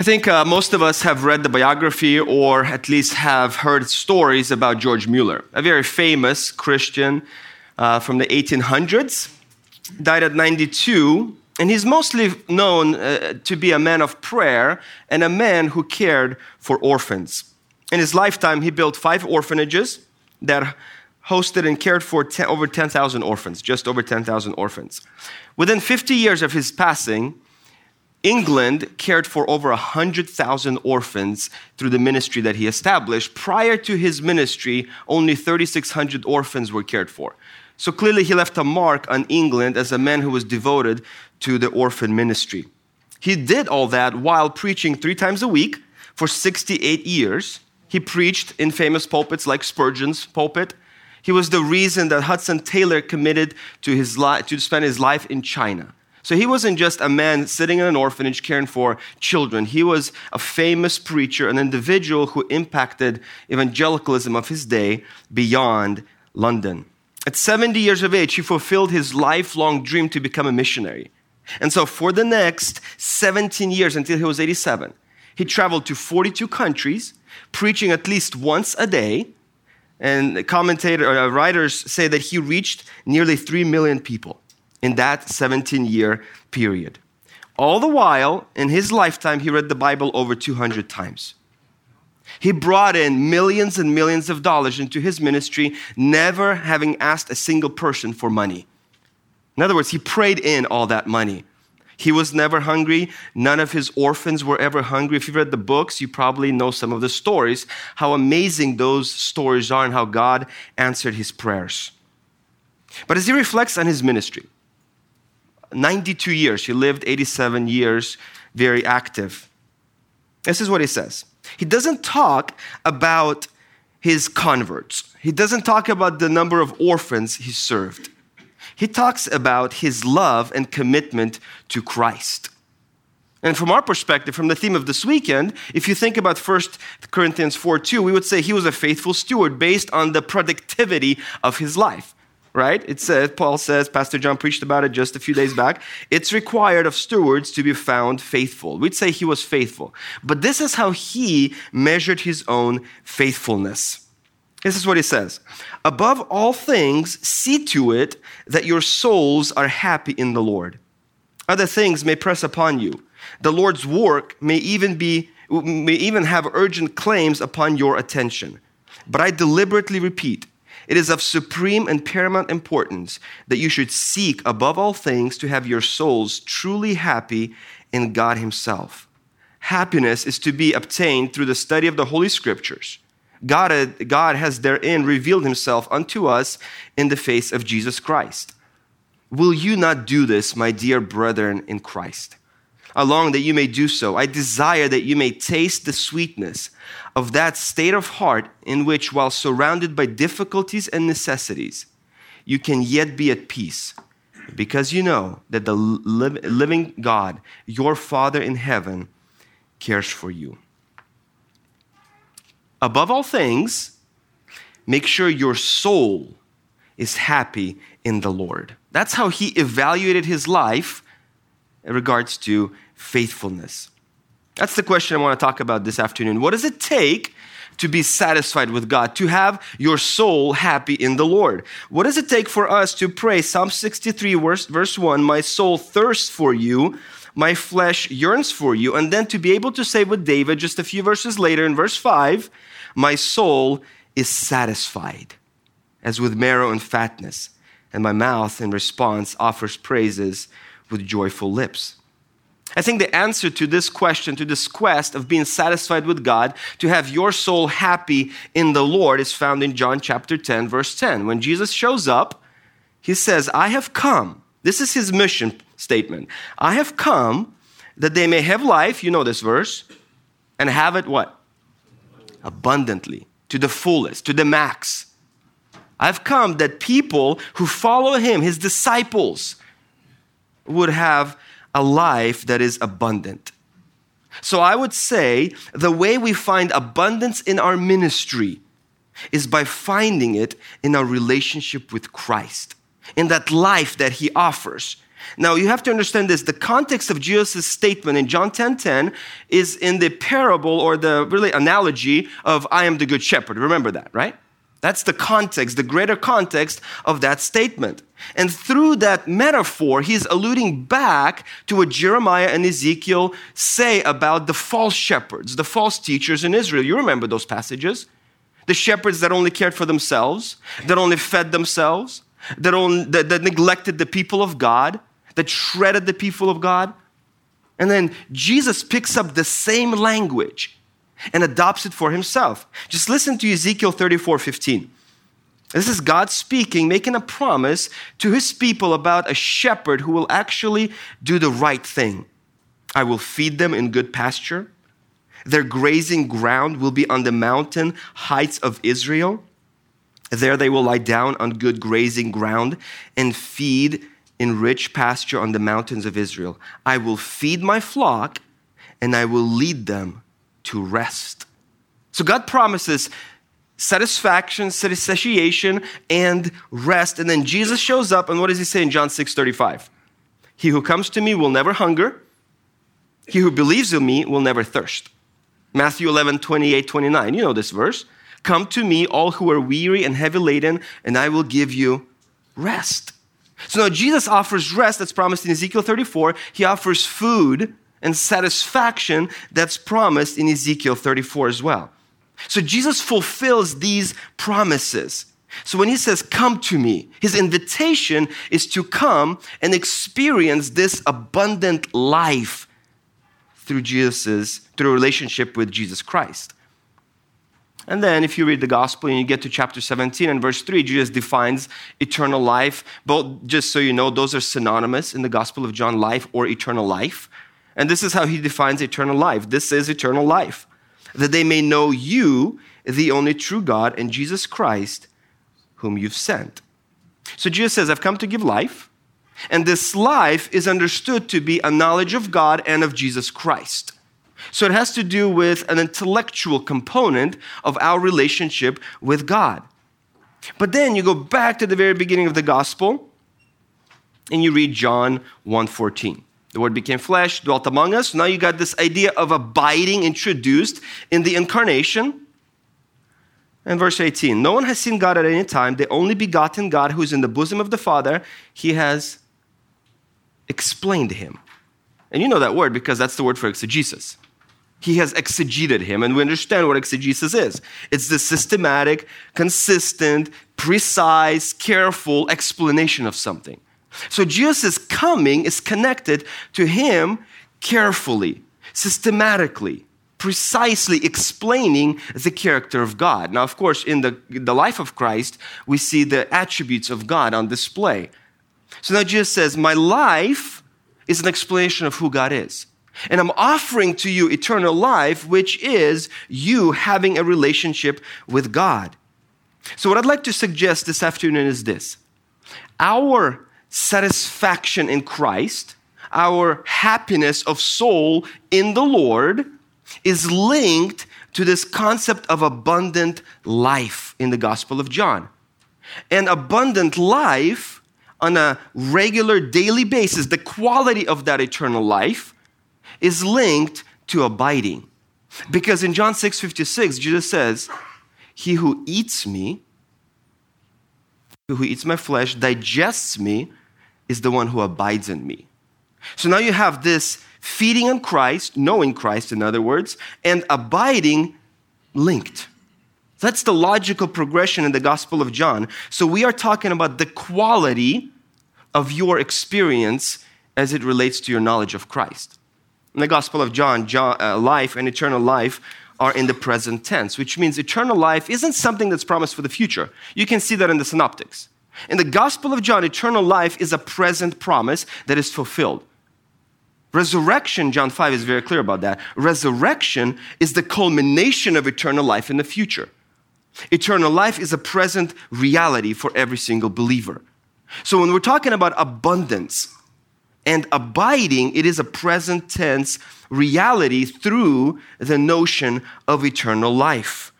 I think uh, most of us have read the biography or at least have heard stories about George Mueller, a very famous Christian uh, from the 1800s. Died at 92, and he's mostly known uh, to be a man of prayer and a man who cared for orphans. In his lifetime, he built five orphanages that hosted and cared for ten, over 10,000 orphans, just over 10,000 orphans. Within 50 years of his passing, England cared for over 100,000 orphans through the ministry that he established. Prior to his ministry, only 3,600 orphans were cared for. So clearly, he left a mark on England as a man who was devoted to the orphan ministry. He did all that while preaching three times a week for 68 years. He preached in famous pulpits like Spurgeon's pulpit. He was the reason that Hudson Taylor committed to, his li- to spend his life in China. So he wasn't just a man sitting in an orphanage caring for children. He was a famous preacher, an individual who impacted evangelicalism of his day beyond London. At 70 years of age, he fulfilled his lifelong dream to become a missionary. And so for the next 17 years until he was 87, he traveled to 42 countries, preaching at least once a day. And commentator, uh, writers say that he reached nearly 3 million people in that 17 year period. All the while, in his lifetime, he read the Bible over 200 times. He brought in millions and millions of dollars into his ministry, never having asked a single person for money. In other words, he prayed in all that money. He was never hungry. None of his orphans were ever hungry. If you've read the books, you probably know some of the stories, how amazing those stories are and how God answered his prayers. But as he reflects on his ministry, 92 years. He lived 87 years, very active. This is what he says. He doesn't talk about his converts, he doesn't talk about the number of orphans he served. He talks about his love and commitment to Christ. And from our perspective, from the theme of this weekend, if you think about 1 Corinthians 4 2, we would say he was a faithful steward based on the productivity of his life right? It says, Paul says, Pastor John preached about it just a few days back. It's required of stewards to be found faithful. We'd say he was faithful. But this is how he measured his own faithfulness. This is what he says Above all things, see to it that your souls are happy in the Lord. Other things may press upon you. The Lord's work may even be may even have urgent claims upon your attention. But I deliberately repeat, it is of supreme and paramount importance that you should seek above all things to have your souls truly happy in God Himself. Happiness is to be obtained through the study of the Holy Scriptures. God, God has therein revealed Himself unto us in the face of Jesus Christ. Will you not do this, my dear brethren in Christ? Along that you may do so, I desire that you may taste the sweetness of that state of heart in which, while surrounded by difficulties and necessities, you can yet be at peace because you know that the living God, your Father in heaven, cares for you. Above all things, make sure your soul is happy in the Lord. That's how he evaluated his life in regards to faithfulness. That's the question I want to talk about this afternoon. What does it take to be satisfied with God, to have your soul happy in the Lord? What does it take for us to pray? Psalm 63, verse, verse 1 My soul thirsts for you, my flesh yearns for you. And then to be able to say with David, just a few verses later in verse 5, My soul is satisfied, as with marrow and fatness, and my mouth in response offers praises with joyful lips. I think the answer to this question, to this quest of being satisfied with God, to have your soul happy in the Lord, is found in John chapter 10, verse 10. When Jesus shows up, he says, I have come. This is his mission statement. I have come that they may have life, you know this verse, and have it what? Abundantly, to the fullest, to the max. I've come that people who follow him, his disciples, would have a life that is abundant. So I would say the way we find abundance in our ministry is by finding it in our relationship with Christ, in that life that He offers. Now you have to understand this. The context of Jesus' statement in John 10:10 10, 10 is in the parable or the really analogy of I am the good shepherd. Remember that, right? That's the context, the greater context of that statement. And through that metaphor, he's alluding back to what Jeremiah and Ezekiel say about the false shepherds, the false teachers in Israel. You remember those passages? The shepherds that only cared for themselves, that only fed themselves, that, only, that, that neglected the people of God, that shredded the people of God. And then Jesus picks up the same language and adopts it for himself. Just listen to Ezekiel 34 15. This is God speaking, making a promise to his people about a shepherd who will actually do the right thing. I will feed them in good pasture. Their grazing ground will be on the mountain heights of Israel. There they will lie down on good grazing ground and feed in rich pasture on the mountains of Israel. I will feed my flock and I will lead them to rest. So God promises satisfaction, satiation, and rest. And then Jesus shows up, and what does he say in John 6 35? He who comes to me will never hunger, he who believes in me will never thirst. Matthew 11 28 29. You know this verse. Come to me, all who are weary and heavy laden, and I will give you rest. So now Jesus offers rest that's promised in Ezekiel 34. He offers food and satisfaction that's promised in Ezekiel 34 as well. So Jesus fulfills these promises. So when he says, Come to me, his invitation is to come and experience this abundant life through Jesus, through a relationship with Jesus Christ. And then, if you read the gospel and you get to chapter 17 and verse 3, Jesus defines eternal life. Both, just so you know, those are synonymous in the gospel of John life or eternal life. And this is how he defines eternal life. This is eternal life that they may know you, the only true God, and Jesus Christ, whom you've sent. So Jesus says, I've come to give life, and this life is understood to be a knowledge of God and of Jesus Christ. So it has to do with an intellectual component of our relationship with God. But then you go back to the very beginning of the gospel and you read John 1:14. The Word became flesh, dwelt among us. Now you got this idea of abiding introduced in the incarnation. And verse 18 No one has seen God at any time. The only begotten God who is in the bosom of the Father, he has explained him. And you know that word because that's the word for exegesis. He has exegeted him, and we understand what exegesis is. It's the systematic, consistent, precise, careful explanation of something. So Jesus' coming is connected to him carefully, systematically, precisely explaining the character of God. Now, of course, in the, the life of Christ, we see the attributes of God on display. So now Jesus says, My life is an explanation of who God is. And I'm offering to you eternal life, which is you having a relationship with God. So, what I'd like to suggest this afternoon is this our satisfaction in Christ, our happiness of soul in the Lord, is linked to this concept of abundant life in the Gospel of John. And abundant life on a regular daily basis, the quality of that eternal life is linked to abiding. Because in John 6 56, Jesus says, He who eats me, who eats my flesh, digests me, is the one who abides in me. So now you have this feeding on Christ, knowing Christ, in other words, and abiding linked. That's the logical progression in the Gospel of John. So we are talking about the quality of your experience as it relates to your knowledge of Christ. In the Gospel of John, John uh, life and eternal life are in the present tense, which means eternal life isn't something that's promised for the future. You can see that in the synoptics. In the Gospel of John, eternal life is a present promise that is fulfilled. Resurrection, John 5 is very clear about that. Resurrection is the culmination of eternal life in the future. Eternal life is a present reality for every single believer. So when we're talking about abundance and abiding, it is a present tense reality through the notion of eternal life.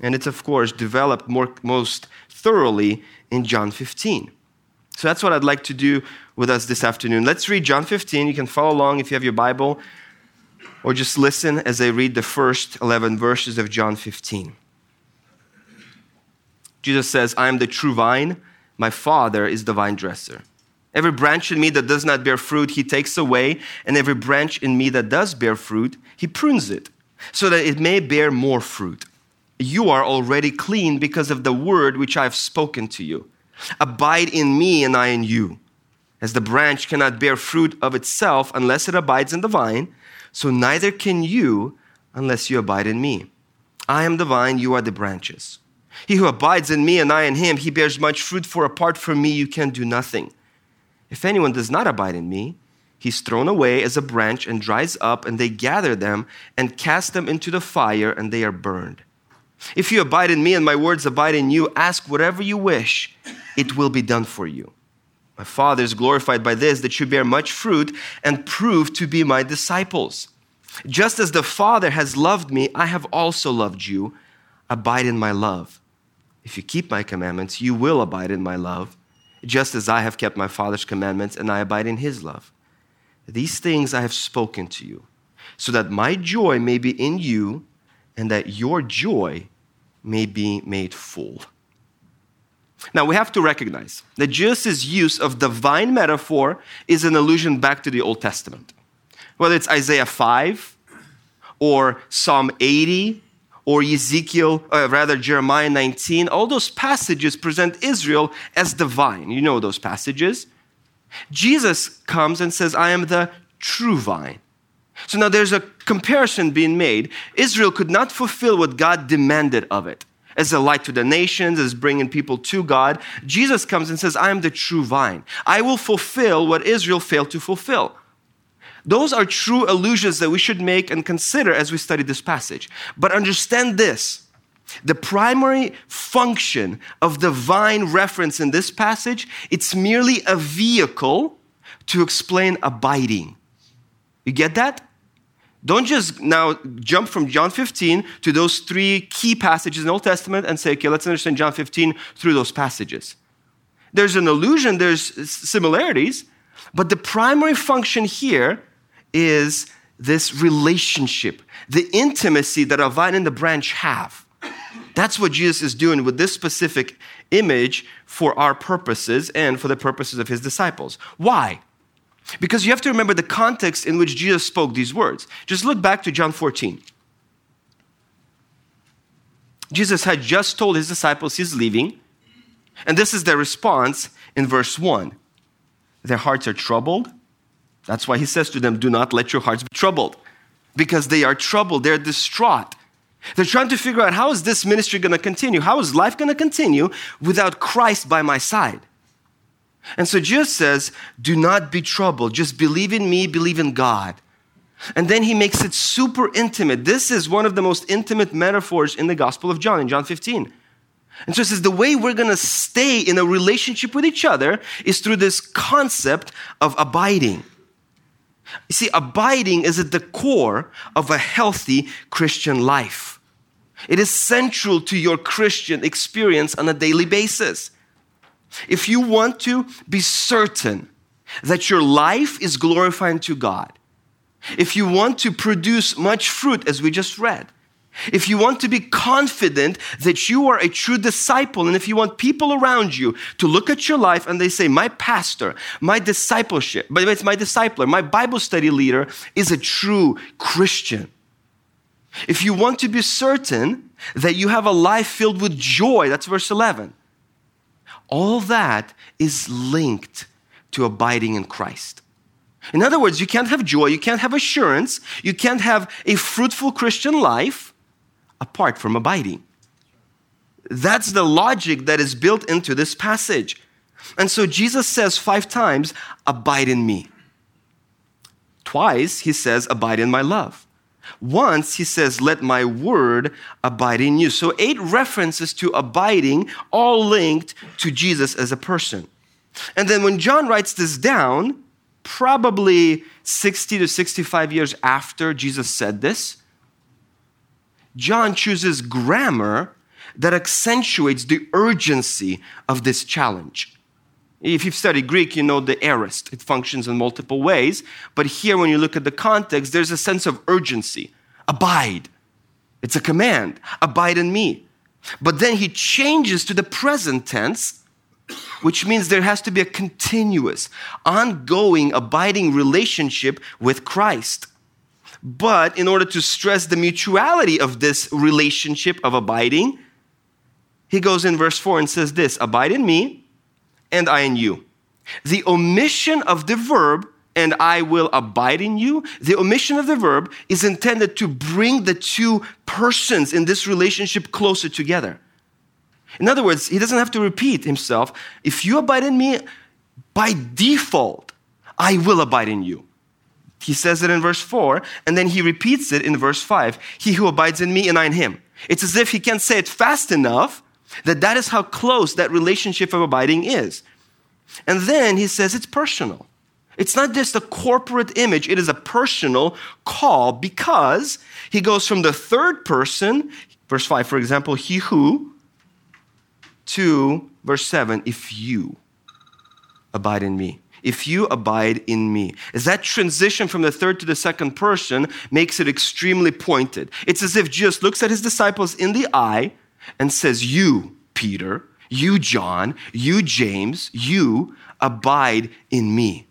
And it's, of course, developed more, most thoroughly in John 15. So that's what I'd like to do with us this afternoon. Let's read John 15. You can follow along if you have your Bible, or just listen as I read the first 11 verses of John 15. Jesus says, I am the true vine, my Father is the vine dresser. Every branch in me that does not bear fruit, he takes away, and every branch in me that does bear fruit, he prunes it, so that it may bear more fruit. You are already clean because of the word which I have spoken to you. Abide in me, and I in you. As the branch cannot bear fruit of itself unless it abides in the vine, so neither can you unless you abide in me. I am the vine, you are the branches. He who abides in me and I in him, he bears much fruit, for apart from me you can do nothing. If anyone does not abide in me, he's thrown away as a branch and dries up, and they gather them and cast them into the fire, and they are burned. If you abide in me and my words abide in you, ask whatever you wish, it will be done for you. My Father is glorified by this, that you bear much fruit and prove to be my disciples. Just as the Father has loved me, I have also loved you. Abide in my love. If you keep my commandments, you will abide in my love just as I have kept my Father's commandments and I abide in his love. These things I have spoken to you, so that my joy may be in you and that your joy may be made full. Now, we have to recognize that Jesus' use of divine metaphor is an allusion back to the Old Testament. Whether it's Isaiah 5 or Psalm 80 or Ezekiel, uh, rather Jeremiah 19, all those passages present Israel as divine. You know those passages. Jesus comes and says, I am the true vine. So now there's a comparison being made. Israel could not fulfill what God demanded of it as a light to the nations, as bringing people to God. Jesus comes and says, I am the true vine. I will fulfill what Israel failed to fulfill. Those are true allusions that we should make and consider as we study this passage. But understand this the primary function of the vine reference in this passage it's merely a vehicle to explain abiding you get that don't just now jump from john 15 to those three key passages in the old testament and say okay let's understand john 15 through those passages there's an allusion there's similarities but the primary function here is this relationship, the intimacy that a vine and the branch have. That's what Jesus is doing with this specific image for our purposes and for the purposes of his disciples. Why? Because you have to remember the context in which Jesus spoke these words. Just look back to John 14. Jesus had just told his disciples he's leaving, and this is their response in verse 1. Their hearts are troubled, that's why he says to them, Do not let your hearts be troubled. Because they are troubled, they're distraught. They're trying to figure out how is this ministry going to continue? How is life going to continue without Christ by my side? And so Jesus says, Do not be troubled. Just believe in me, believe in God. And then he makes it super intimate. This is one of the most intimate metaphors in the Gospel of John, in John 15. And so it says the way we're going to stay in a relationship with each other is through this concept of abiding. You see, abiding is at the core of a healthy Christian life. It is central to your Christian experience on a daily basis. If you want to be certain that your life is glorifying to God, if you want to produce much fruit, as we just read, if you want to be confident that you are a true disciple, and if you want people around you to look at your life and they say, My pastor, my discipleship, but it's my discipler, my Bible study leader is a true Christian. If you want to be certain that you have a life filled with joy, that's verse 11, all that is linked to abiding in Christ. In other words, you can't have joy, you can't have assurance, you can't have a fruitful Christian life apart from abiding. That's the logic that is built into this passage. And so Jesus says five times, Abide in me. Twice he says, Abide in my love. Once he says, Let my word abide in you. So, eight references to abiding, all linked to Jesus as a person. And then when John writes this down, probably 60 to 65 years after Jesus said this, John chooses grammar that accentuates the urgency of this challenge. If you've studied Greek, you know the aorist. It functions in multiple ways. But here, when you look at the context, there's a sense of urgency. Abide. It's a command. Abide in me. But then he changes to the present tense, which means there has to be a continuous, ongoing, abiding relationship with Christ. But in order to stress the mutuality of this relationship of abiding, he goes in verse 4 and says this Abide in me, and I in you. The omission of the verb, and I will abide in you, the omission of the verb is intended to bring the two persons in this relationship closer together. In other words, he doesn't have to repeat himself. If you abide in me, by default, I will abide in you. He says it in verse 4, and then he repeats it in verse 5. He who abides in me and I in him. It's as if he can't say it fast enough that that is how close that relationship of abiding is. And then he says it's personal. It's not just a corporate image, it is a personal call because he goes from the third person, verse 5, for example, he who, to verse 7, if you abide in me if you abide in me. As that transition from the third to the second person makes it extremely pointed. It's as if Jesus looks at his disciples in the eye and says, You, Peter, you, John, you, James, you abide in me.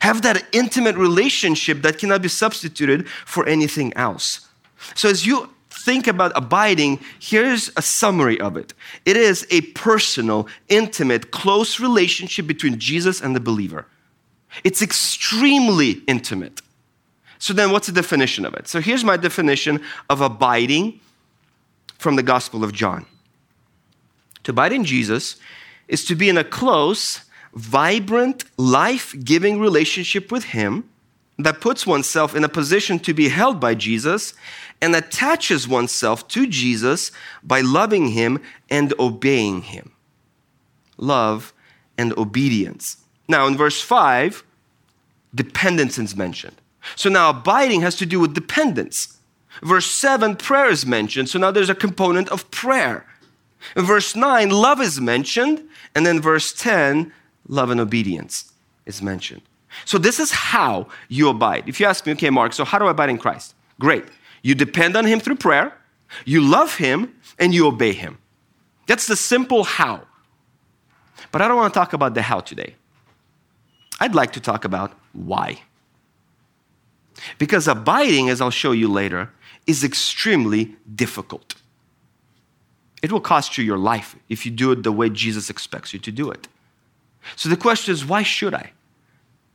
Have that intimate relationship that cannot be substituted for anything else. So, as you think about abiding, here's a summary of it it is a personal, intimate, close relationship between Jesus and the believer. It's extremely intimate. So, then what's the definition of it? So, here's my definition of abiding from the Gospel of John. To abide in Jesus is to be in a close, vibrant, life giving relationship with Him that puts oneself in a position to be held by Jesus and attaches oneself to Jesus by loving him and obeying him. Love and obedience. Now, in verse 5, dependence is mentioned. So now abiding has to do with dependence. Verse 7, prayer is mentioned. So now there's a component of prayer. In verse 9, love is mentioned. And then verse 10, love and obedience is mentioned. So this is how you abide. If you ask me, okay, Mark, so how do I abide in Christ? Great. You depend on Him through prayer, you love Him, and you obey Him. That's the simple how. But I don't want to talk about the how today. I'd like to talk about why. Because abiding, as I'll show you later, is extremely difficult. It will cost you your life if you do it the way Jesus expects you to do it. So the question is, why should I?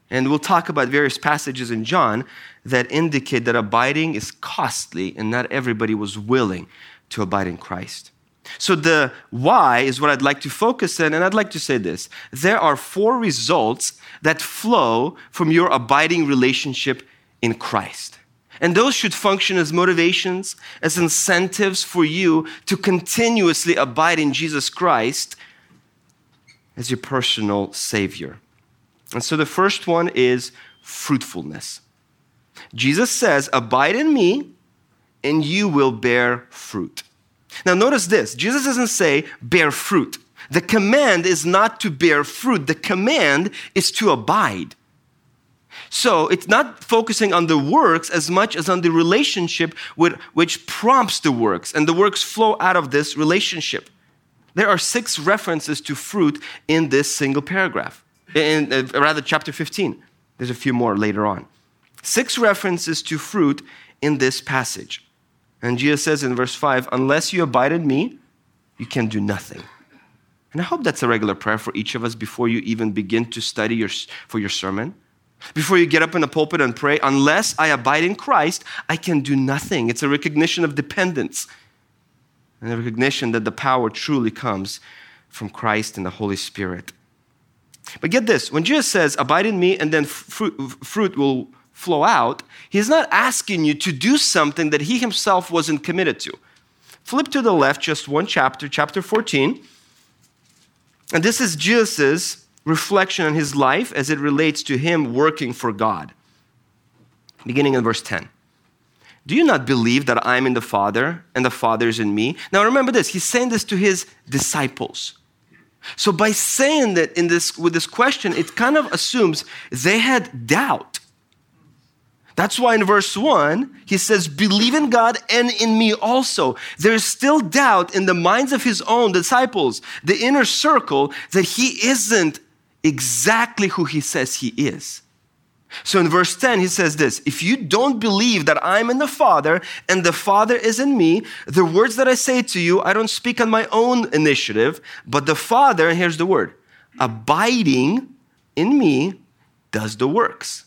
And we'll talk about various passages in John that indicate that abiding is costly and not everybody was willing to abide in Christ. So, the why is what I'd like to focus on, and I'd like to say this. There are four results that flow from your abiding relationship in Christ. And those should function as motivations, as incentives for you to continuously abide in Jesus Christ as your personal Savior. And so the first one is fruitfulness. Jesus says, Abide in me, and you will bear fruit. Now, notice this Jesus doesn't say, Bear fruit. The command is not to bear fruit, the command is to abide. So it's not focusing on the works as much as on the relationship with, which prompts the works, and the works flow out of this relationship. There are six references to fruit in this single paragraph in uh, rather chapter 15. There's a few more later on. Six references to fruit in this passage. And Jesus says in verse 5 Unless you abide in me, you can do nothing. And I hope that's a regular prayer for each of us before you even begin to study your, for your sermon. Before you get up in the pulpit and pray, unless I abide in Christ, I can do nothing. It's a recognition of dependence and a recognition that the power truly comes from Christ and the Holy Spirit. But get this when Jesus says, Abide in me, and then fruit, fruit will flow out, he's not asking you to do something that he himself wasn't committed to. Flip to the left just one chapter, chapter 14. And this is Jesus' reflection on his life as it relates to him working for God. Beginning in verse 10. Do you not believe that I'm in the Father and the Father is in me? Now remember this, he's saying this to his disciples. So by saying that in this with this question, it kind of assumes they had doubt. That's why in verse 1, he says, Believe in God and in me also. There's still doubt in the minds of his own disciples, the inner circle, that he isn't exactly who he says he is. So in verse 10, he says this If you don't believe that I'm in the Father and the Father is in me, the words that I say to you, I don't speak on my own initiative, but the Father, and here's the word, abiding in me does the works.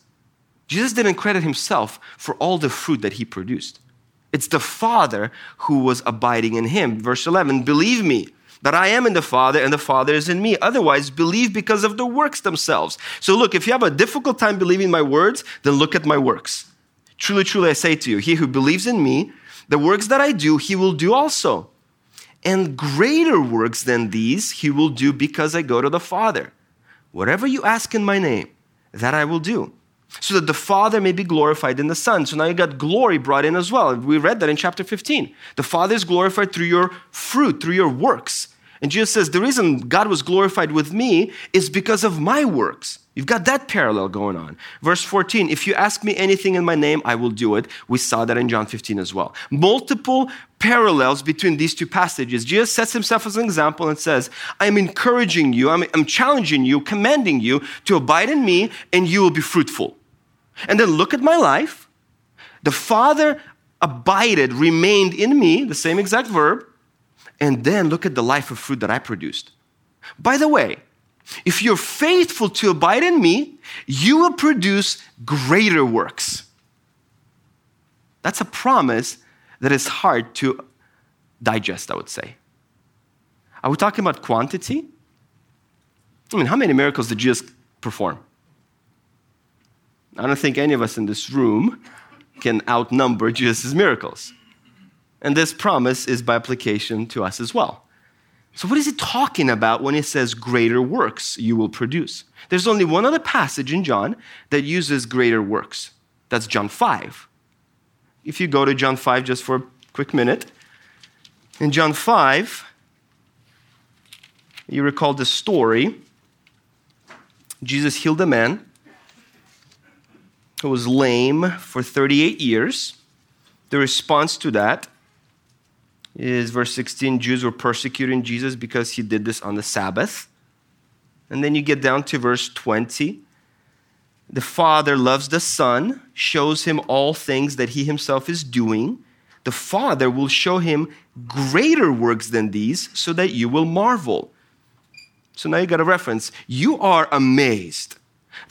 Jesus didn't credit himself for all the fruit that he produced. It's the Father who was abiding in him. Verse 11 Believe me that I am in the Father and the Father is in me. Otherwise, believe because of the works themselves. So, look, if you have a difficult time believing my words, then look at my works. Truly, truly, I say to you, he who believes in me, the works that I do, he will do also. And greater works than these he will do because I go to the Father. Whatever you ask in my name, that I will do so that the Father may be glorified in the Son. So now you got glory brought in as well. We read that in chapter 15. The Father is glorified through your fruit, through your works. And Jesus says, The reason God was glorified with me is because of my works. You've got that parallel going on. Verse 14, if you ask me anything in my name, I will do it. We saw that in John 15 as well. Multiple parallels between these two passages. Jesus sets himself as an example and says, I'm encouraging you, I'm, I'm challenging you, commanding you to abide in me, and you will be fruitful. And then look at my life. The Father abided, remained in me, the same exact verb. And then look at the life of fruit that I produced. By the way, if you're faithful to abide in me, you will produce greater works. That's a promise that is hard to digest, I would say. Are we talking about quantity? I mean, how many miracles did Jesus perform? I don't think any of us in this room can outnumber Jesus' miracles. And this promise is by application to us as well. So, what is he talking about when he says greater works you will produce? There's only one other passage in John that uses greater works. That's John 5. If you go to John 5 just for a quick minute, in John 5, you recall the story. Jesus healed a man who was lame for 38 years. The response to that is verse 16 Jews were persecuting Jesus because he did this on the Sabbath. And then you get down to verse 20. The Father loves the Son, shows him all things that he himself is doing. The Father will show him greater works than these so that you will marvel. So now you got a reference. You are amazed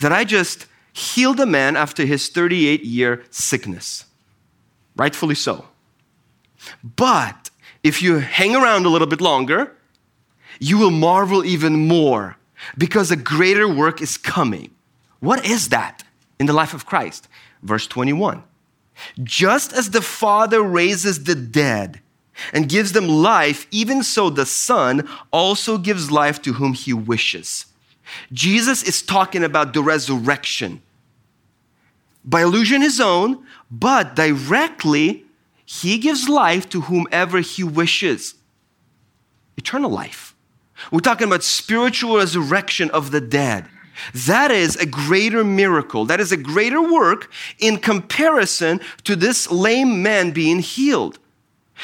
that I just healed a man after his 38 year sickness. Rightfully so. But if you hang around a little bit longer, you will marvel even more because a greater work is coming. What is that in the life of Christ? Verse 21. Just as the Father raises the dead and gives them life, even so the Son also gives life to whom he wishes. Jesus is talking about the resurrection. By illusion his own, but directly, he gives life to whomever he wishes. Eternal life. We're talking about spiritual resurrection of the dead. That is a greater miracle. That is a greater work in comparison to this lame man being healed.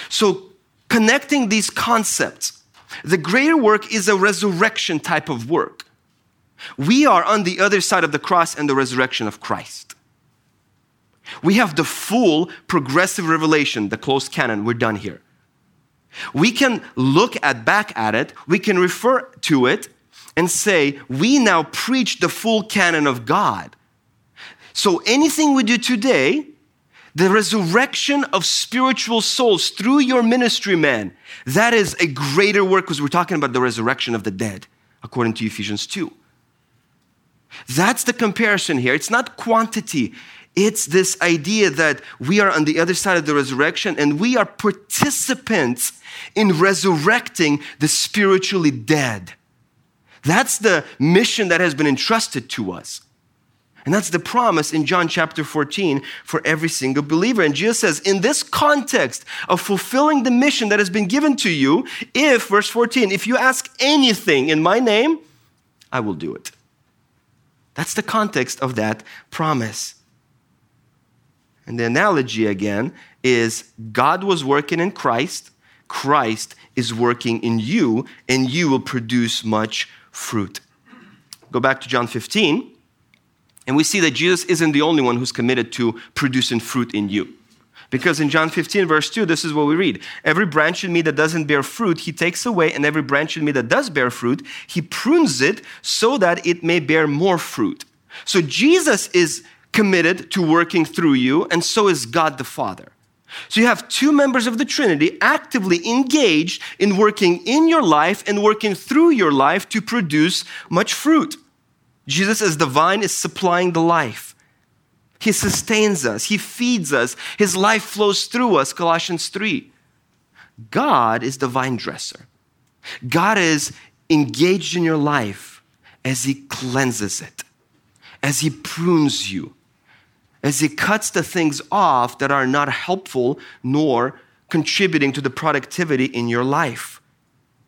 So, connecting these concepts, the greater work is a resurrection type of work. We are on the other side of the cross and the resurrection of Christ. We have the full progressive revelation, the closed canon. We're done here. We can look at back at it, we can refer to it and say, we now preach the full canon of God. So anything we do today, the resurrection of spiritual souls through your ministry, man, that is a greater work because we're talking about the resurrection of the dead, according to Ephesians 2. That's the comparison here. It's not quantity, it's this idea that we are on the other side of the resurrection and we are participants in resurrecting the spiritually dead. That's the mission that has been entrusted to us. And that's the promise in John chapter 14 for every single believer. And Jesus says, in this context of fulfilling the mission that has been given to you, if, verse 14, if you ask anything in my name, I will do it. That's the context of that promise. And the analogy again is God was working in Christ, Christ is working in you, and you will produce much fruit. Go back to John 15. And we see that Jesus isn't the only one who's committed to producing fruit in you. Because in John 15, verse 2, this is what we read Every branch in me that doesn't bear fruit, he takes away, and every branch in me that does bear fruit, he prunes it so that it may bear more fruit. So Jesus is committed to working through you, and so is God the Father. So you have two members of the Trinity actively engaged in working in your life and working through your life to produce much fruit. Jesus, as the vine, is supplying the life. He sustains us, He feeds us, His life flows through us, Colossians 3. God is the vine dresser. God is engaged in your life as He cleanses it, as He prunes you, as He cuts the things off that are not helpful nor contributing to the productivity in your life.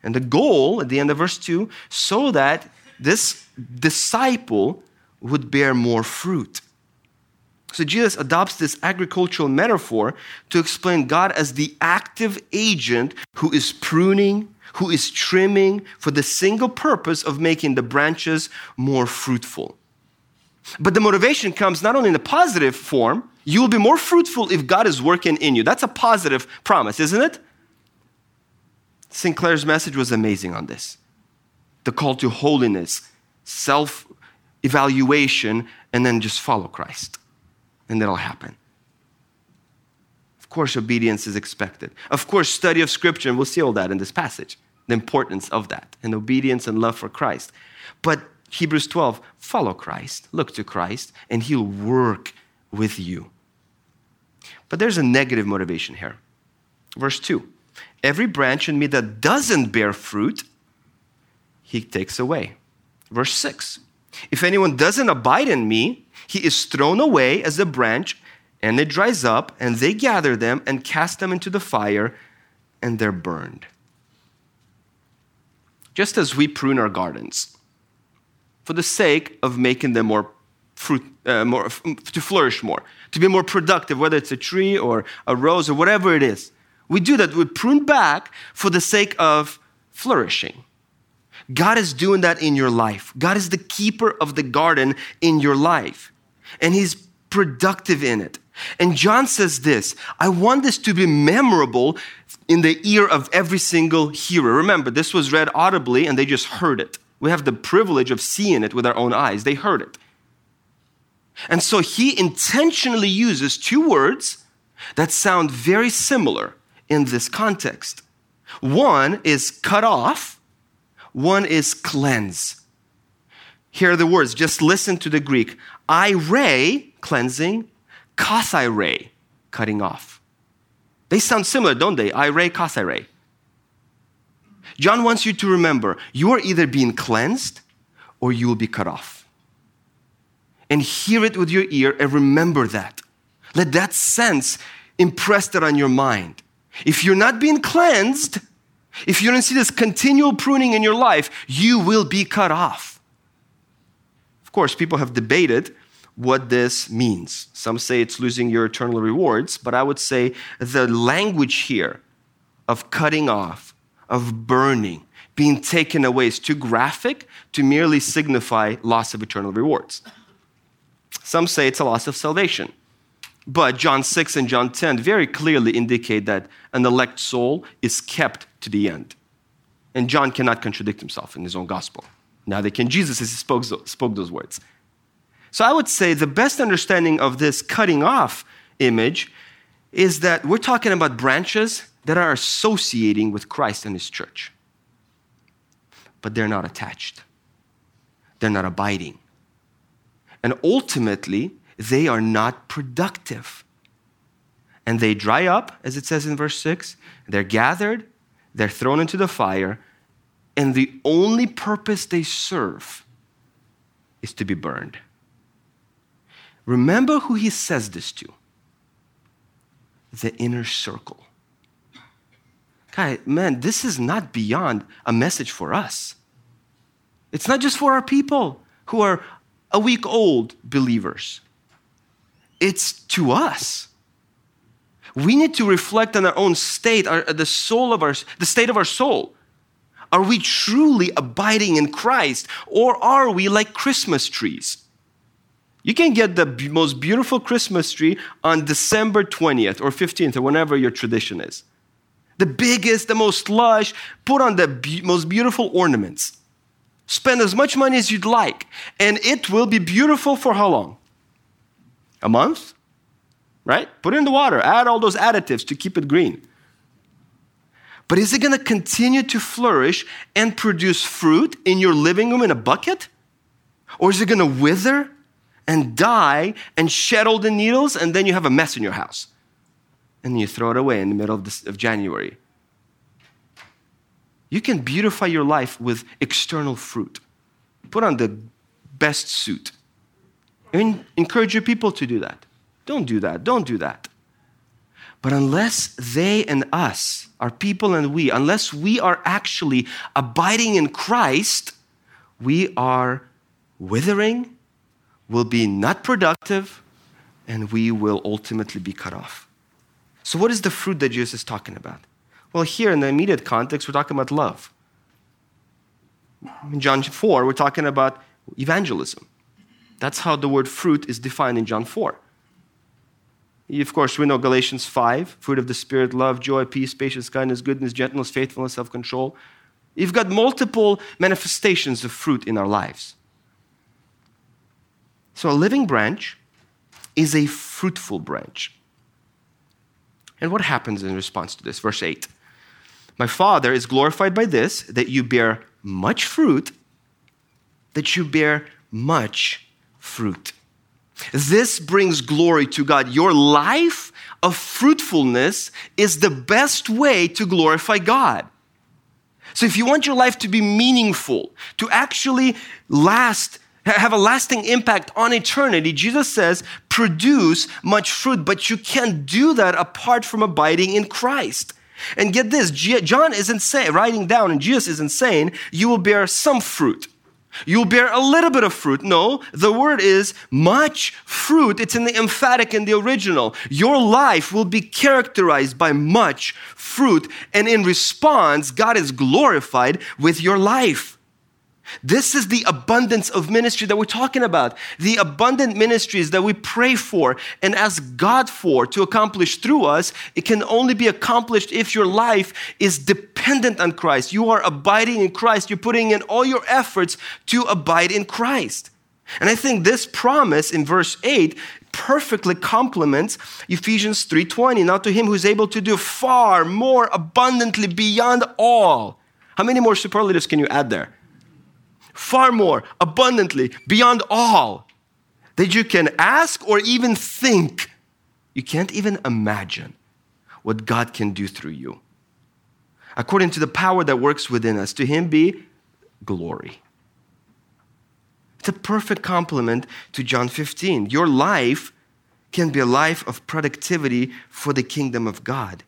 And the goal at the end of verse 2 so that this disciple would bear more fruit. So Jesus adopts this agricultural metaphor to explain God as the active agent who is pruning, who is trimming for the single purpose of making the branches more fruitful. But the motivation comes not only in a positive form, you will be more fruitful if God is working in you. That's a positive promise, isn't it? Sinclair's message was amazing on this the call to holiness, self evaluation, and then just follow Christ. And that'll happen. Of course, obedience is expected. Of course, study of Scripture, and we'll see all that in this passage the importance of that, and obedience and love for Christ. But Hebrews 12, follow Christ, look to Christ, and He'll work with you. But there's a negative motivation here. Verse 2 Every branch in me that doesn't bear fruit, he takes away. Verse 6 If anyone doesn't abide in me, he is thrown away as a branch, and it dries up, and they gather them and cast them into the fire, and they're burned. Just as we prune our gardens for the sake of making them more fruit, uh, more, to flourish more, to be more productive, whether it's a tree or a rose or whatever it is. We do that. We prune back for the sake of flourishing. God is doing that in your life. God is the keeper of the garden in your life, and He's productive in it. And John says this I want this to be memorable in the ear of every single hearer. Remember, this was read audibly and they just heard it. We have the privilege of seeing it with our own eyes. They heard it. And so he intentionally uses two words that sound very similar in this context. One is cut off, one is cleanse. Here are the words. Just listen to the Greek. Ire, cleansing, kathire, cutting off. They sound similar, don't they? Ire, kathire. John wants you to remember you are either being cleansed or you will be cut off. And hear it with your ear and remember that. Let that sense impress that on your mind. If you're not being cleansed, if you don't see this continual pruning in your life, you will be cut off. Of course, people have debated what this means. Some say it's losing your eternal rewards, but I would say the language here of cutting off, of burning, being taken away is too graphic to merely signify loss of eternal rewards. Some say it's a loss of salvation. But John 6 and John 10 very clearly indicate that an elect soul is kept to the end. And John cannot contradict himself in his own gospel. Now they can. Jesus as he spoke, spoke those words. So I would say the best understanding of this cutting off image is that we're talking about branches that are associating with Christ and his church. But they're not attached, they're not abiding. And ultimately, they are not productive. And they dry up, as it says in verse 6. They're gathered, they're thrown into the fire, and the only purpose they serve is to be burned. Remember who he says this to the inner circle. Guy, man, this is not beyond a message for us. It's not just for our people who are a week old believers, it's to us. We need to reflect on our own state, our, the soul of our, the state of our soul. Are we truly abiding in Christ, or are we like Christmas trees? You can get the most beautiful Christmas tree on December 20th or 15th or whenever your tradition is. The biggest, the most lush, put on the be- most beautiful ornaments. Spend as much money as you'd like, and it will be beautiful for how long? A month? Right? Put it in the water, add all those additives to keep it green. But is it going to continue to flourish and produce fruit in your living room in a bucket? Or is it going to wither and die and shed all the needles, and then you have a mess in your house. And you throw it away in the middle of, this, of January. You can beautify your life with external fruit. Put on the best suit. And encourage your people to do that. Don't do that. Don't do that. But unless they and us, our people and we, unless we are actually abiding in Christ, we are withering will be not productive and we will ultimately be cut off. So, what is the fruit that Jesus is talking about? Well, here in the immediate context, we're talking about love. In John 4, we're talking about evangelism. That's how the word fruit is defined in John 4. Of course, we know Galatians 5 fruit of the Spirit, love, joy, peace, patience, kindness, goodness, gentleness, faithfulness, self control. You've got multiple manifestations of fruit in our lives. So a living branch is a fruitful branch. And what happens in response to this? Verse 8 My Father is glorified by this, that you bear much fruit, that you bear much fruit. This brings glory to God. Your life of fruitfulness is the best way to glorify God. So, if you want your life to be meaningful, to actually last have a lasting impact on eternity, Jesus says, produce much fruit, but you can't do that apart from abiding in Christ. And get this, John isn't saying, writing down, and Jesus isn't saying, you will bear some fruit. You'll bear a little bit of fruit. No, the word is much fruit. It's in the emphatic in the original. Your life will be characterized by much fruit. And in response, God is glorified with your life. This is the abundance of ministry that we're talking about. The abundant ministries that we pray for and ask God for to accomplish through us, it can only be accomplished if your life is dependent on Christ. You are abiding in Christ. You're putting in all your efforts to abide in Christ. And I think this promise in verse 8 perfectly complements Ephesians 3:20. Now to him who is able to do far more abundantly beyond all. How many more superlatives can you add there? Far more abundantly beyond all that you can ask or even think. You can't even imagine what God can do through you. According to the power that works within us, to Him be glory. It's a perfect complement to John 15. Your life can be a life of productivity for the kingdom of God.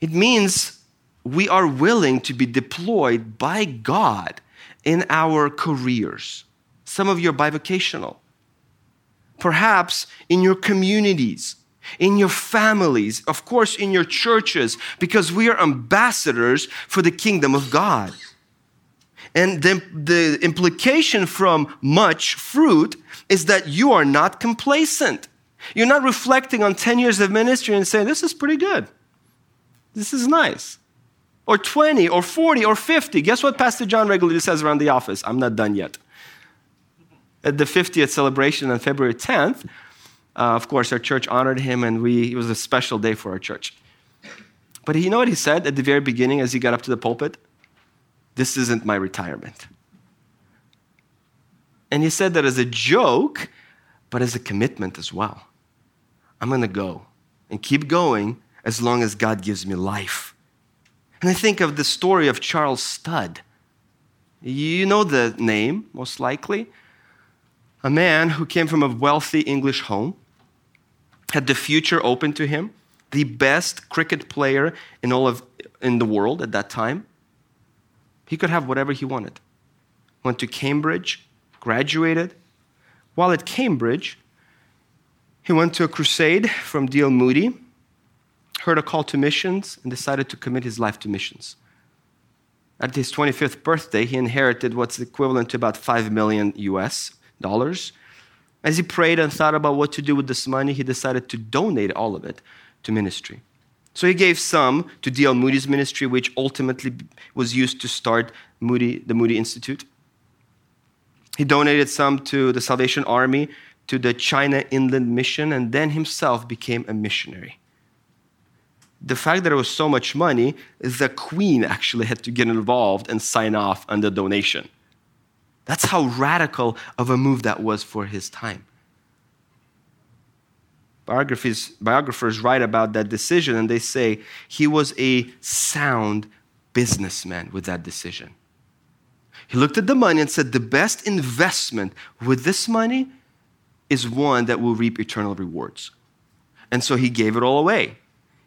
It means we are willing to be deployed by God in our careers. Some of you are bivocational. Perhaps in your communities, in your families, of course, in your churches, because we are ambassadors for the kingdom of God. And the, the implication from much fruit is that you are not complacent. You're not reflecting on 10 years of ministry and saying, This is pretty good. This is nice or 20 or 40 or 50. Guess what Pastor John regularly says around the office? I'm not done yet. At the 50th celebration on February 10th, uh, of course, our church honored him, and we, it was a special day for our church. But you know what he said at the very beginning as he got up to the pulpit? This isn't my retirement. And he said that as a joke, but as a commitment as well. I'm going to go and keep going as long as God gives me life. And I think of the story of Charles Studd. You know the name, most likely. a man who came from a wealthy English home, had the future open to him, the best cricket player in all of in the world at that time. He could have whatever he wanted. Went to Cambridge, graduated. While at Cambridge, he went to a crusade from D.L. Moody, heard a call to missions, and decided to commit his life to missions. At his 25th birthday, he inherited what's equivalent to about 5 million US dollars. As he prayed and thought about what to do with this money, he decided to donate all of it to ministry. So he gave some to D.L. Moody's ministry, which ultimately was used to start Moody, the Moody Institute. He donated some to the Salvation Army, to the China Inland Mission, and then himself became a missionary. The fact that there was so much money the queen actually had to get involved and sign off on the donation. That's how radical of a move that was for his time. Biographies, biographers write about that decision and they say he was a sound businessman with that decision. He looked at the money and said, The best investment with this money is one that will reap eternal rewards. And so he gave it all away.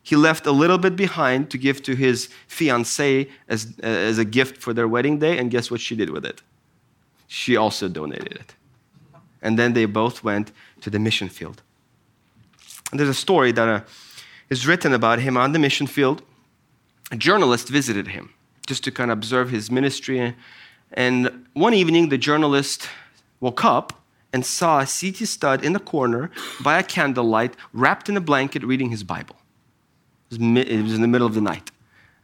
He left a little bit behind to give to his fiancee as, as a gift for their wedding day, and guess what she did with it? She also donated it. And then they both went to the mission field. And there's a story that uh, is written about him on the mission field. A journalist visited him just to kind of observe his ministry. And one evening, the journalist woke up and saw a C.T. Studd in the corner by a candlelight, wrapped in a blanket, reading his Bible. It was, in the middle of the night.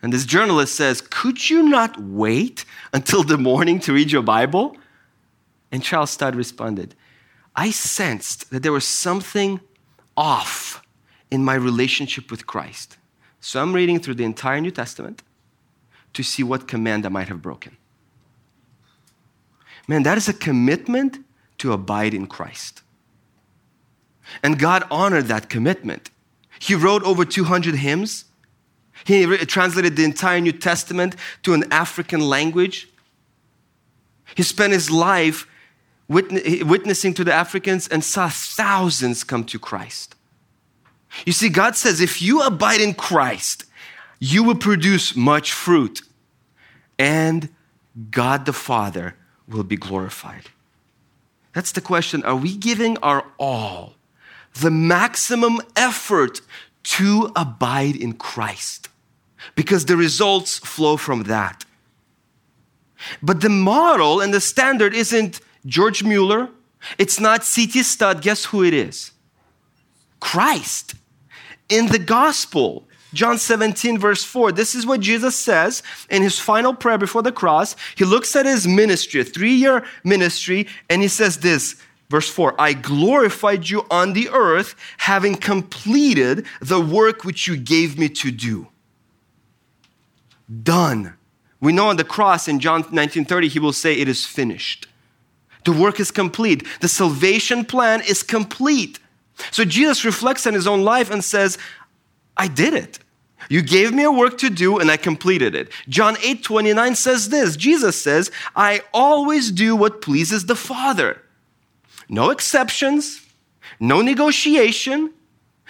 And this journalist says, Could you not wait until the morning to read your Bible? And Charles Studd responded, I sensed that there was something off in my relationship with Christ. So I'm reading through the entire New Testament to see what command I might have broken. Man, that is a commitment to abide in Christ. And God honored that commitment. He wrote over 200 hymns. He translated the entire New Testament to an African language. He spent his life witnessing to the Africans and saw thousands come to Christ. You see, God says if you abide in Christ, you will produce much fruit, and God the Father will be glorified. That's the question. Are we giving our all, the maximum effort to abide in Christ? Because the results flow from that. But the model and the standard isn't George Mueller. It's not C.T. Studd. Guess who it is? Christ. In the gospel, John 17, verse 4, this is what Jesus says in his final prayer before the cross. He looks at his ministry, a three year ministry, and he says this, verse 4 I glorified you on the earth, having completed the work which you gave me to do. Done. We know on the cross in John 19:30 he will say it is finished. The work is complete. The salvation plan is complete. So Jesus reflects on his own life and says, I did it. You gave me a work to do and I completed it. John 8 29 says this Jesus says, I always do what pleases the Father. No exceptions, no negotiation,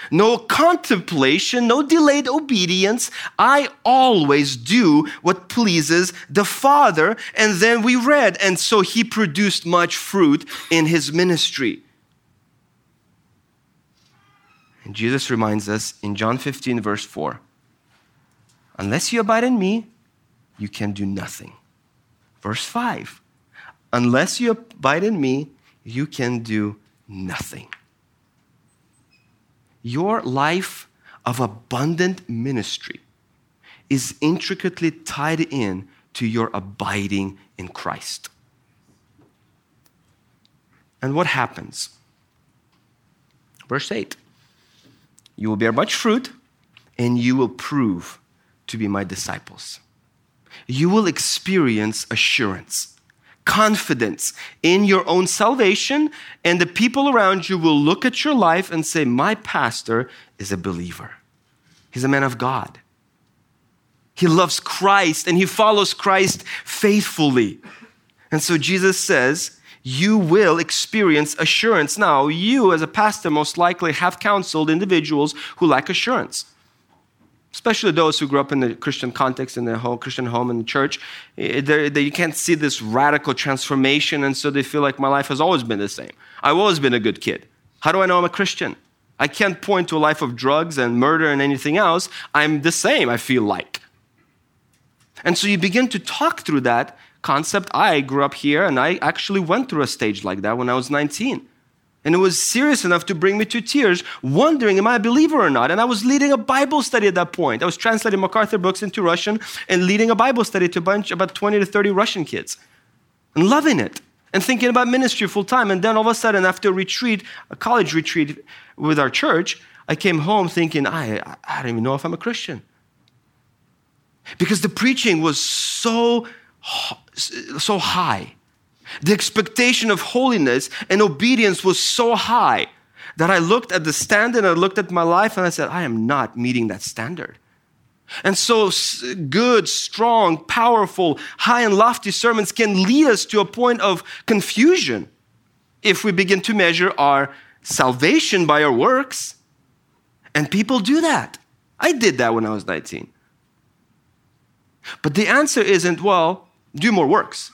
no contemplation, no delayed obedience. I always do what pleases the Father. And then we read, and so he produced much fruit in his ministry. And Jesus reminds us in John 15, verse 4 Unless you abide in me, you can do nothing. Verse 5 Unless you abide in me, you can do nothing your life of abundant ministry is intricately tied in to your abiding in Christ. And what happens? Verse 8 You will bear much fruit, and you will prove to be my disciples. You will experience assurance confidence in your own salvation, and the people around you will look at your life and say, My pastor is a believer. He's a man of God. He loves Christ and he follows Christ faithfully. And so Jesus says you will experience assurance. Now, you as a pastor most likely have counseled individuals who lack assurance especially those who grew up in the Christian context, in the whole Christian home and church, eh, they, can't see this radical transformation, and so they feel like my life has always been the same. I've always been a good kid. How do I know I'm a Christian? I can't point to a life of drugs and murder and anything else. I'm the same, I feel like. And so you begin to talk through that concept. I grew up here, and I actually went through a stage like that when I was 19. And it was serious enough to bring me to tears, wondering, am I a believer or not? And I was leading a Bible study at that point. I was translating MacArthur books into Russian and leading a Bible study to a bunch, about 20 to 30 Russian kids, and loving it and thinking about ministry full time. And then all of a sudden, after a retreat, a college retreat with our church, I came home thinking, I, I don't even know if I'm a Christian. Because the preaching was so, so high the expectation of holiness and obedience was so high that I looked at the standard I looked at my life and I said, I am not meeting that standard. And so, good, strong, powerful, high and lofty sermons can lead us to a point of confusion if we begin to measure our salvation by our works. And people do that. I did that when I was 19. But the answer isn't, well, do more works.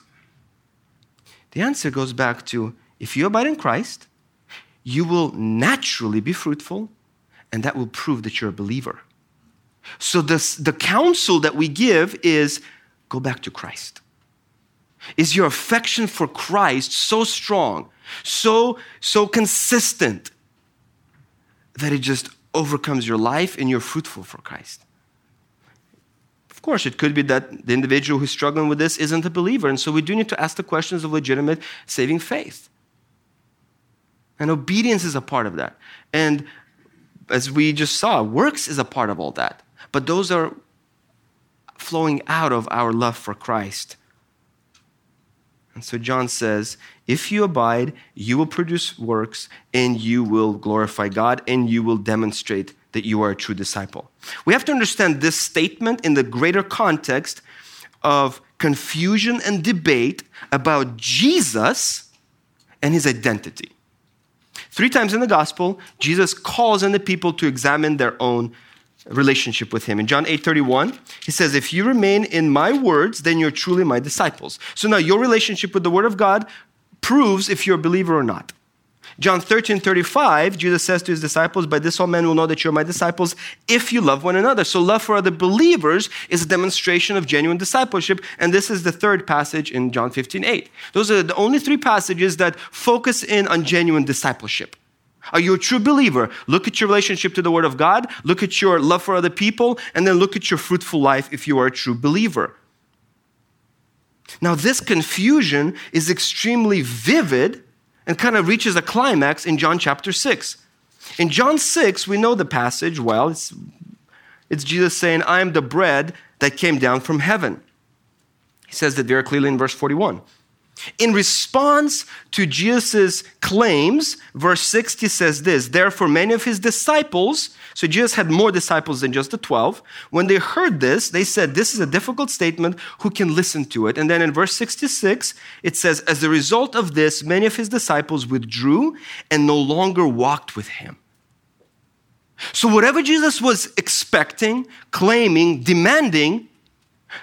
The answer goes back to if you abide in Christ, you will naturally be fruitful, and that will prove that you're a believer. So, this, the counsel that we give is go back to Christ. Is your affection for Christ so strong, so, so consistent, that it just overcomes your life and you're fruitful for Christ? Of course, it could be that the individual who's struggling with this isn't a believer, and so we do need to ask the questions of legitimate saving faith. And obedience is a part of that. And as we just saw, works is a part of all that. But those are flowing out of our love for Christ. And so John says, if you abide, you will produce works and you will glorify God and you will demonstrate that you are a true disciple. We have to understand this statement in the greater context of confusion and debate about Jesus and his identity. Three times in the gospel, Jesus calls on the people to examine their own relationship with him. In John 8 31, he says, If you remain in my words, then you're truly my disciples. So now your relationship with the word of God proves if you're a believer or not. John 13, 35, Jesus says to his disciples, By this all men will know that you're my disciples if you love one another. So, love for other believers is a demonstration of genuine discipleship. And this is the third passage in John 15, 8. Those are the only three passages that focus in on genuine discipleship. Are you a true believer? Look at your relationship to the Word of God, look at your love for other people, and then look at your fruitful life if you are a true believer. Now, this confusion is extremely vivid and kind of reaches a climax in John chapter 6. In John 6, we know the passage well. It's, it's Jesus saying, I am the bread that came down from heaven. He says that very clearly in verse 41. In response to Jesus' claims, verse 60 says this Therefore, many of his disciples, so Jesus had more disciples than just the 12, when they heard this, they said, This is a difficult statement. Who can listen to it? And then in verse 66, it says, As a result of this, many of his disciples withdrew and no longer walked with him. So, whatever Jesus was expecting, claiming, demanding,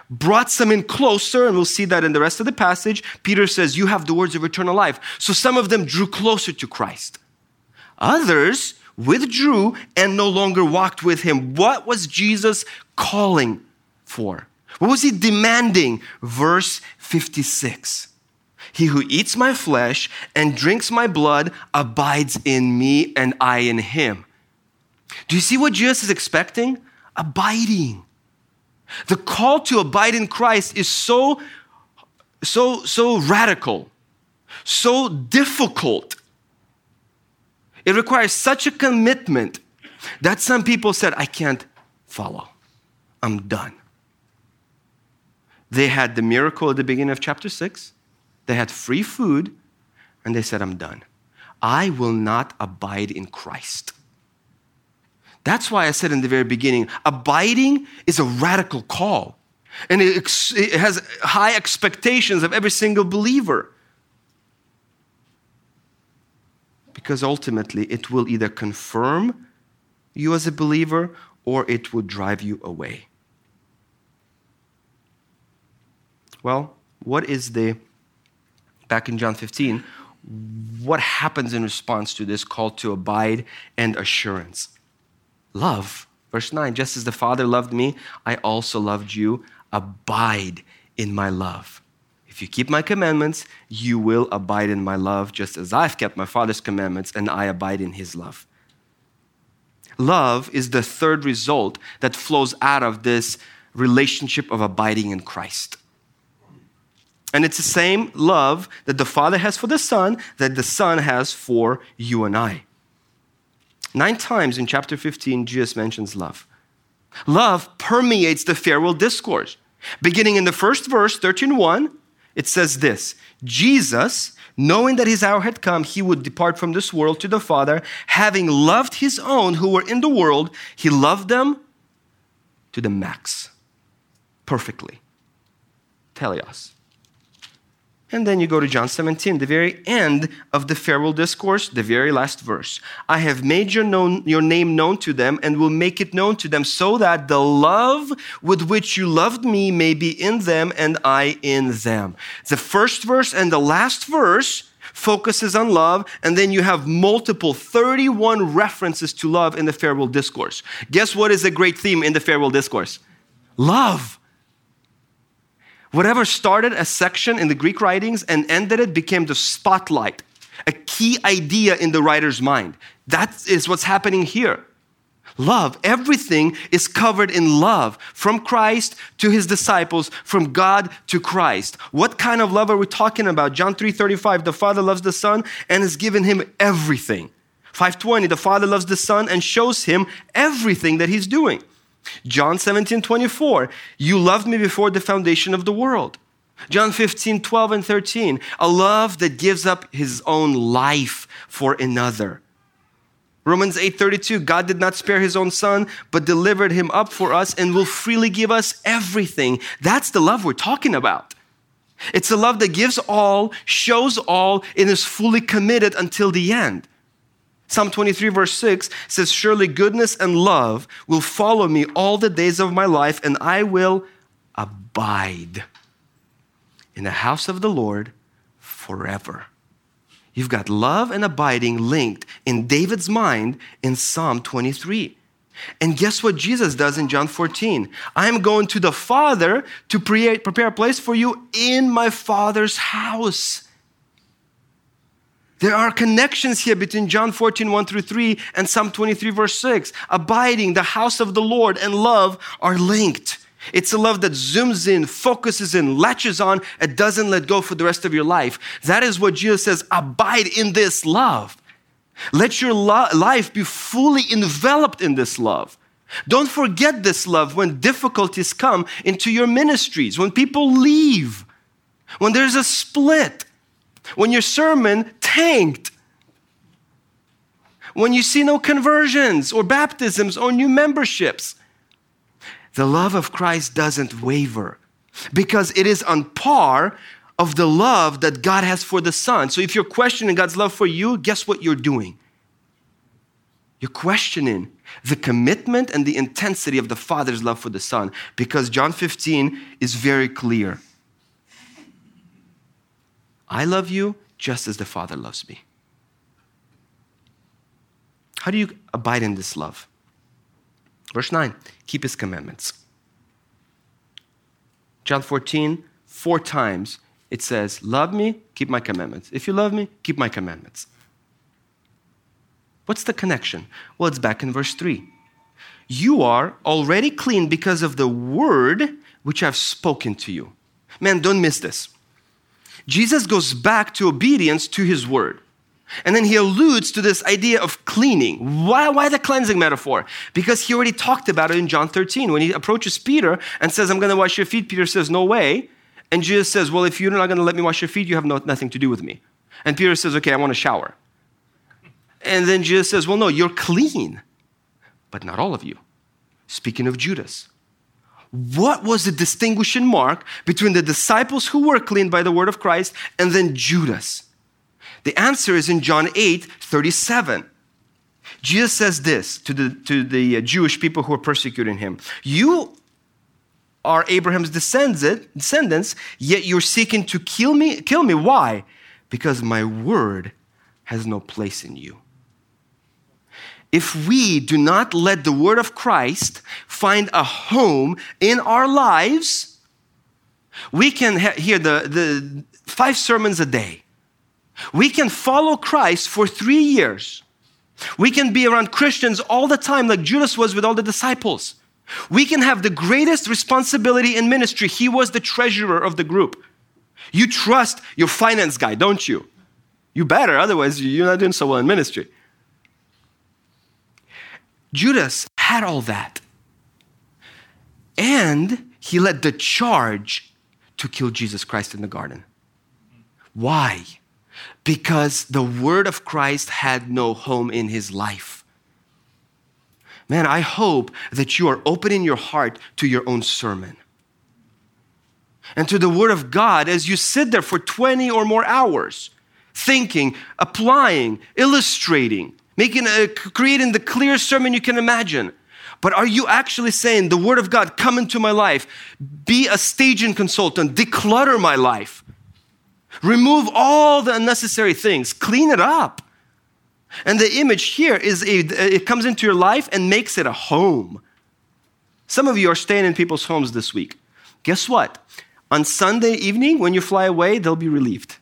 brought some in closer, and we'll see that in the rest of the passage. Peter says, You have the words of eternal life. So some of them drew closer to Christ. Others withdrew and no longer walked with him. What was Jesus calling for? What was he demanding? Verse 56. He who eats my flesh and drinks my blood abides in me and I in him. Do you see what Jesus is expecting? Abiding. The call to abide in Christ is so, so, so radical, so difficult. It requires such a commitment that some people said, I can't follow. I'm done. They had the miracle at the beginning of chapter 6. They had free food, and they said, I'm done. I will not abide in Christ. That's why I said in the very beginning abiding is a radical call. And it, ex- it has high expectations of every single believer. because ultimately it will either confirm you as a believer or it will drive you away. Well, what is the, back in John 15, what happens in response to this call to abide and assurance? Love. Verse 9, just as the Father loved me, I also loved you. Abide in my love. If you keep my commandments, you will abide in my love, just as I've kept my Father's commandments and I abide in his love. Love is the third result that flows out of this relationship of abiding in Christ. And it's the same love that the Father has for the Son that the Son has for you and I. Nine times in chapter 15, Jesus mentions love. Love permeates the farewell discourse. Beginning in the first verse, 13:1, it says this Jesus, knowing that his hour had come, he would depart from this world to the Father, having loved his own who were in the world, he loved them to the max, perfectly. Teleos. And then you go to John 17, the very end of the farewell discourse, the very last verse. I have made your, known, your name known to them and will make it known to them so that the love with which you loved me may be in them and I in them. The first verse and the last verse focuses on love, and then you have multiple 31 references to love in the farewell discourse. Guess what is a great theme in the farewell discourse? Love. Whatever started a section in the Greek writings and ended it became the spotlight, a key idea in the writer's mind. That is what's happening here. Love, everything is covered in love from Christ to his disciples, from God to Christ. What kind of love are we talking about? John 3:35, the Father loves the Son and has given him everything. 520, the Father loves the Son and shows him everything that he's doing. John 17, 24, you loved me before the foundation of the world. John 15, 12, and 13, a love that gives up his own life for another. Romans 8:32 God did not spare his own son but delivered him up for us and will freely give us everything. That's the love we're talking about. It's a love that gives all, shows all and is fully committed until the end. Psalm 23, verse 6 says, Surely goodness and love will follow me all the days of my life, and I will abide in the house of the Lord forever. You've got love and abiding linked in David's mind in Psalm 23. And guess what Jesus does in John 14? I am going to the Father to prepare a place for you in my Father's house. There are connections here between John 14, 1 through 3 and Psalm 23, verse 6. Abiding, the house of the Lord, and love are linked. It's a love that zooms in, focuses in, latches on, and doesn't let go for the rest of your life. That is what Jesus says abide in this love. Let your lo- life be fully enveloped in this love. Don't forget this love when difficulties come into your ministries, when people leave, when there's a split, when your sermon tanked, when you see no conversions or baptisms or new memberships. The love of Christ doesn't waver because it is on par of the love that God has for the Son. So if you're questioning God's love for you, guess what you're doing? You're questioning the commitment and the intensity of the Father's love for the Son because John 15 is very clear. I love you just as the Father loves me. How do you abide in this love? Verse 9 keep his commandments. John 14, four times it says, Love me, keep my commandments. If you love me, keep my commandments. What's the connection? Well, it's back in verse 3. You are already clean because of the word which I've spoken to you. Man, don't miss this. Jesus goes back to obedience to his word. And then he alludes to this idea of cleaning. Why, why the cleansing metaphor? Because he already talked about it in John 13. When he approaches Peter and says, I'm going to wash your feet, Peter says, No way. And Jesus says, Well, if you're not going to let me wash your feet, you have no, nothing to do with me. And Peter says, Okay, I want to shower. And then Jesus says, Well, no, you're clean, but not all of you. Speaking of Judas. What was the distinguishing mark between the disciples who were cleaned by the word of Christ and then Judas? The answer is in John 8 37. Jesus says this to the, to the uh, Jewish people who are persecuting him You are Abraham's descendants, yet you're seeking to kill me. Kill me. Why? Because my word has no place in you. If we do not let the word of Christ find a home in our lives, we can hear the, the five sermons a day. We can follow Christ for three years. We can be around Christians all the time, like Judas was with all the disciples. We can have the greatest responsibility in ministry. He was the treasurer of the group. You trust your finance guy, don't you? You better, otherwise, you're not doing so well in ministry. Judas had all that. And he led the charge to kill Jesus Christ in the garden. Why? Because the word of Christ had no home in his life. Man, I hope that you are opening your heart to your own sermon and to the Word of God as you sit there for 20 or more hours, thinking, applying, illustrating, making a, creating the clearest sermon you can imagine. But are you actually saying, the Word of God, come into my life, be a staging consultant, declutter my life, remove all the unnecessary things, clean it up? And the image here is a, it comes into your life and makes it a home. Some of you are staying in people's homes this week. Guess what? On Sunday evening, when you fly away, they'll be relieved.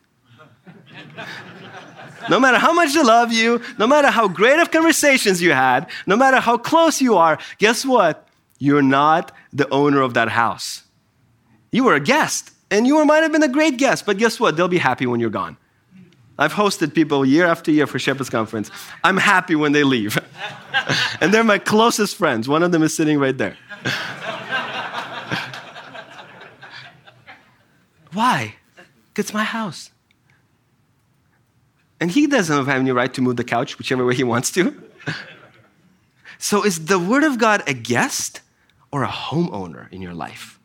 No matter how much they love you, no matter how great of conversations you had, no matter how close you are, guess what? You're not the owner of that house. You were a guest, and you might have been a great guest, but guess what? They'll be happy when you're gone. I've hosted people year after year for Shepherd's Conference. I'm happy when they leave. and they're my closest friends. One of them is sitting right there. Why? It's my house. And he doesn't have any right to move the couch whichever way he wants to. so, is the Word of God a guest or a homeowner in your life?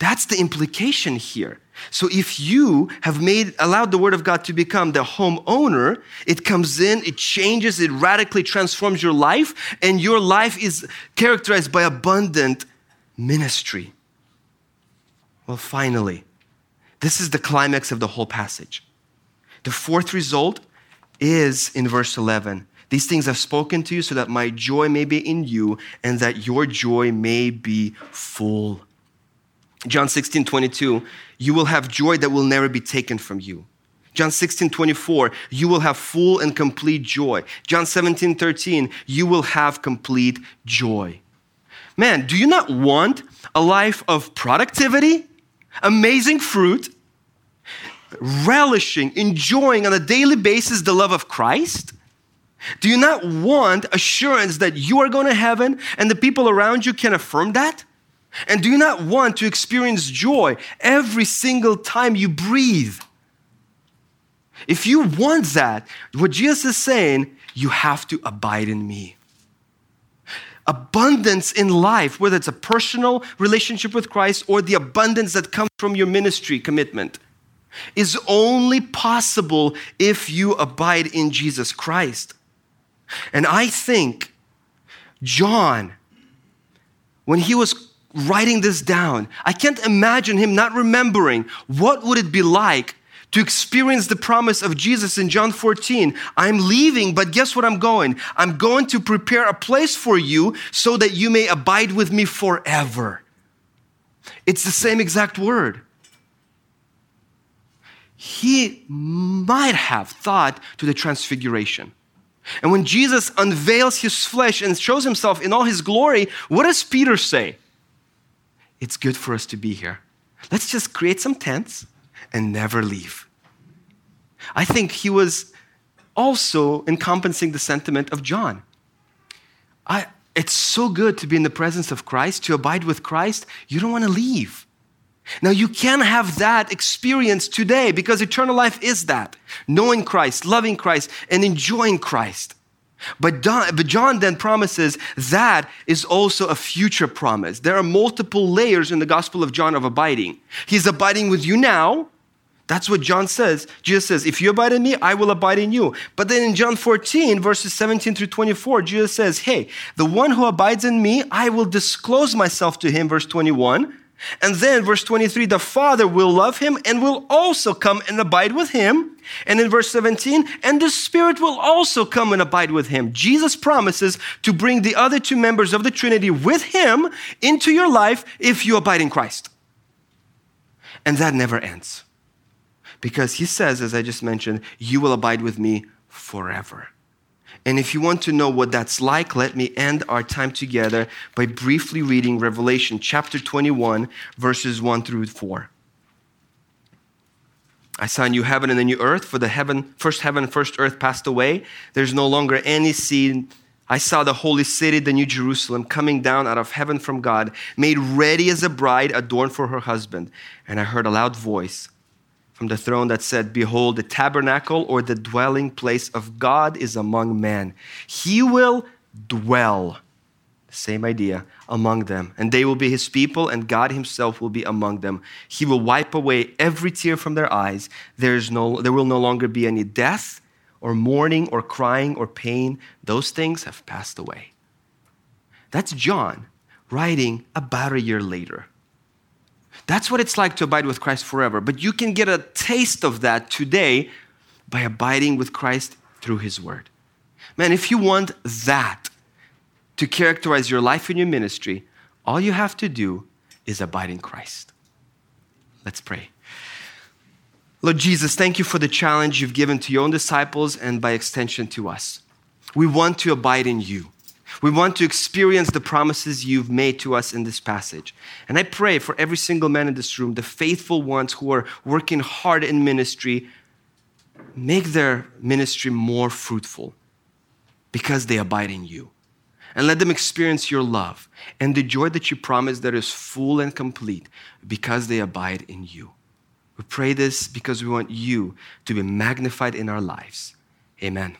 That's the implication here. So if you have made allowed the word of God to become the homeowner, it comes in, it changes, it radically transforms your life, and your life is characterized by abundant ministry. Well, finally, this is the climax of the whole passage. The fourth result is in verse 11. These things I've spoken to you so that my joy may be in you and that your joy may be full. John 16, 22, you will have joy that will never be taken from you. John 16, 24, you will have full and complete joy. John 17, 13, you will have complete joy. Man, do you not want a life of productivity, amazing fruit, relishing, enjoying on a daily basis the love of Christ? Do you not want assurance that you are going to heaven and the people around you can affirm that? And do you not want to experience joy every single time you breathe? If you want that, what Jesus is saying, you have to abide in me. Abundance in life, whether it's a personal relationship with Christ or the abundance that comes from your ministry commitment, is only possible if you abide in Jesus Christ. And I think John, when he was writing this down. I can't imagine him not remembering what would it be like to experience the promise of Jesus in John 14. I'm leaving, but guess what I'm going? I'm going to prepare a place for you so that you may abide with me forever. It's the same exact word. He might have thought to the transfiguration. And when Jesus unveils his flesh and shows himself in all his glory, what does Peter say? it's good for us to be here. Let's just create some tents and never leave. I think he was also encompassing the sentiment of John. I, it's so good to be in the presence of Christ, to abide with Christ. You don't want to leave. Now, you can have that experience today because eternal life is that knowing Christ, loving Christ, and enjoying Christ. But, but John then promises that is also a future promise. There are multiple layers in the Gospel of John of abiding. He's abiding with you now, That's what John says. Jesus says, If you abide in me, I will abide in you. But then in John 14, verses 17 through 24, Jesus says, Hey, the one who abides in me, I will disclose myself to him, verse 21. And then, verse 23, the Father will love him and will also come and abide with him. And in verse 17, and the Spirit will also come and abide with him. Jesus promises to bring the other two members of the Trinity with him into your life if you abide in Christ. And that never ends. Because he says, as I just mentioned, you will abide with me forever. And if you want to know what that's like, let me end our time together by briefly reading Revelation chapter 21, verses 1 through 4. I saw a new heaven and a new earth, for the heaven, first heaven first earth passed away. There's no longer any sea. I saw the holy city, the new Jerusalem, coming down out of heaven from God, made ready as a bride adorned for her husband. And I heard a loud voice from the throne that said, Behold, the tabernacle or the dwelling place of God is among men. He will dwell, same idea, among them. And they will be his people, and God himself will be among them. He will wipe away every tear from their eyes. There, is no, there will no longer be any death, or mourning, or crying, or pain. Those things have passed away. That's John writing about a year later. That's what it's like to abide with Christ forever. But you can get a taste of that today by abiding with Christ through His Word. Man, if you want that to characterize your life and your ministry, all you have to do is abide in Christ. Let's pray. Lord Jesus, thank you for the challenge you've given to your own disciples and by extension to us. We want to abide in you. We want to experience the promises you've made to us in this passage. And I pray for every single man in this room, the faithful ones who are working hard in ministry, make their ministry more fruitful because they abide in you. And let them experience your love and the joy that you promise that is full and complete because they abide in you. We pray this because we want you to be magnified in our lives. Amen.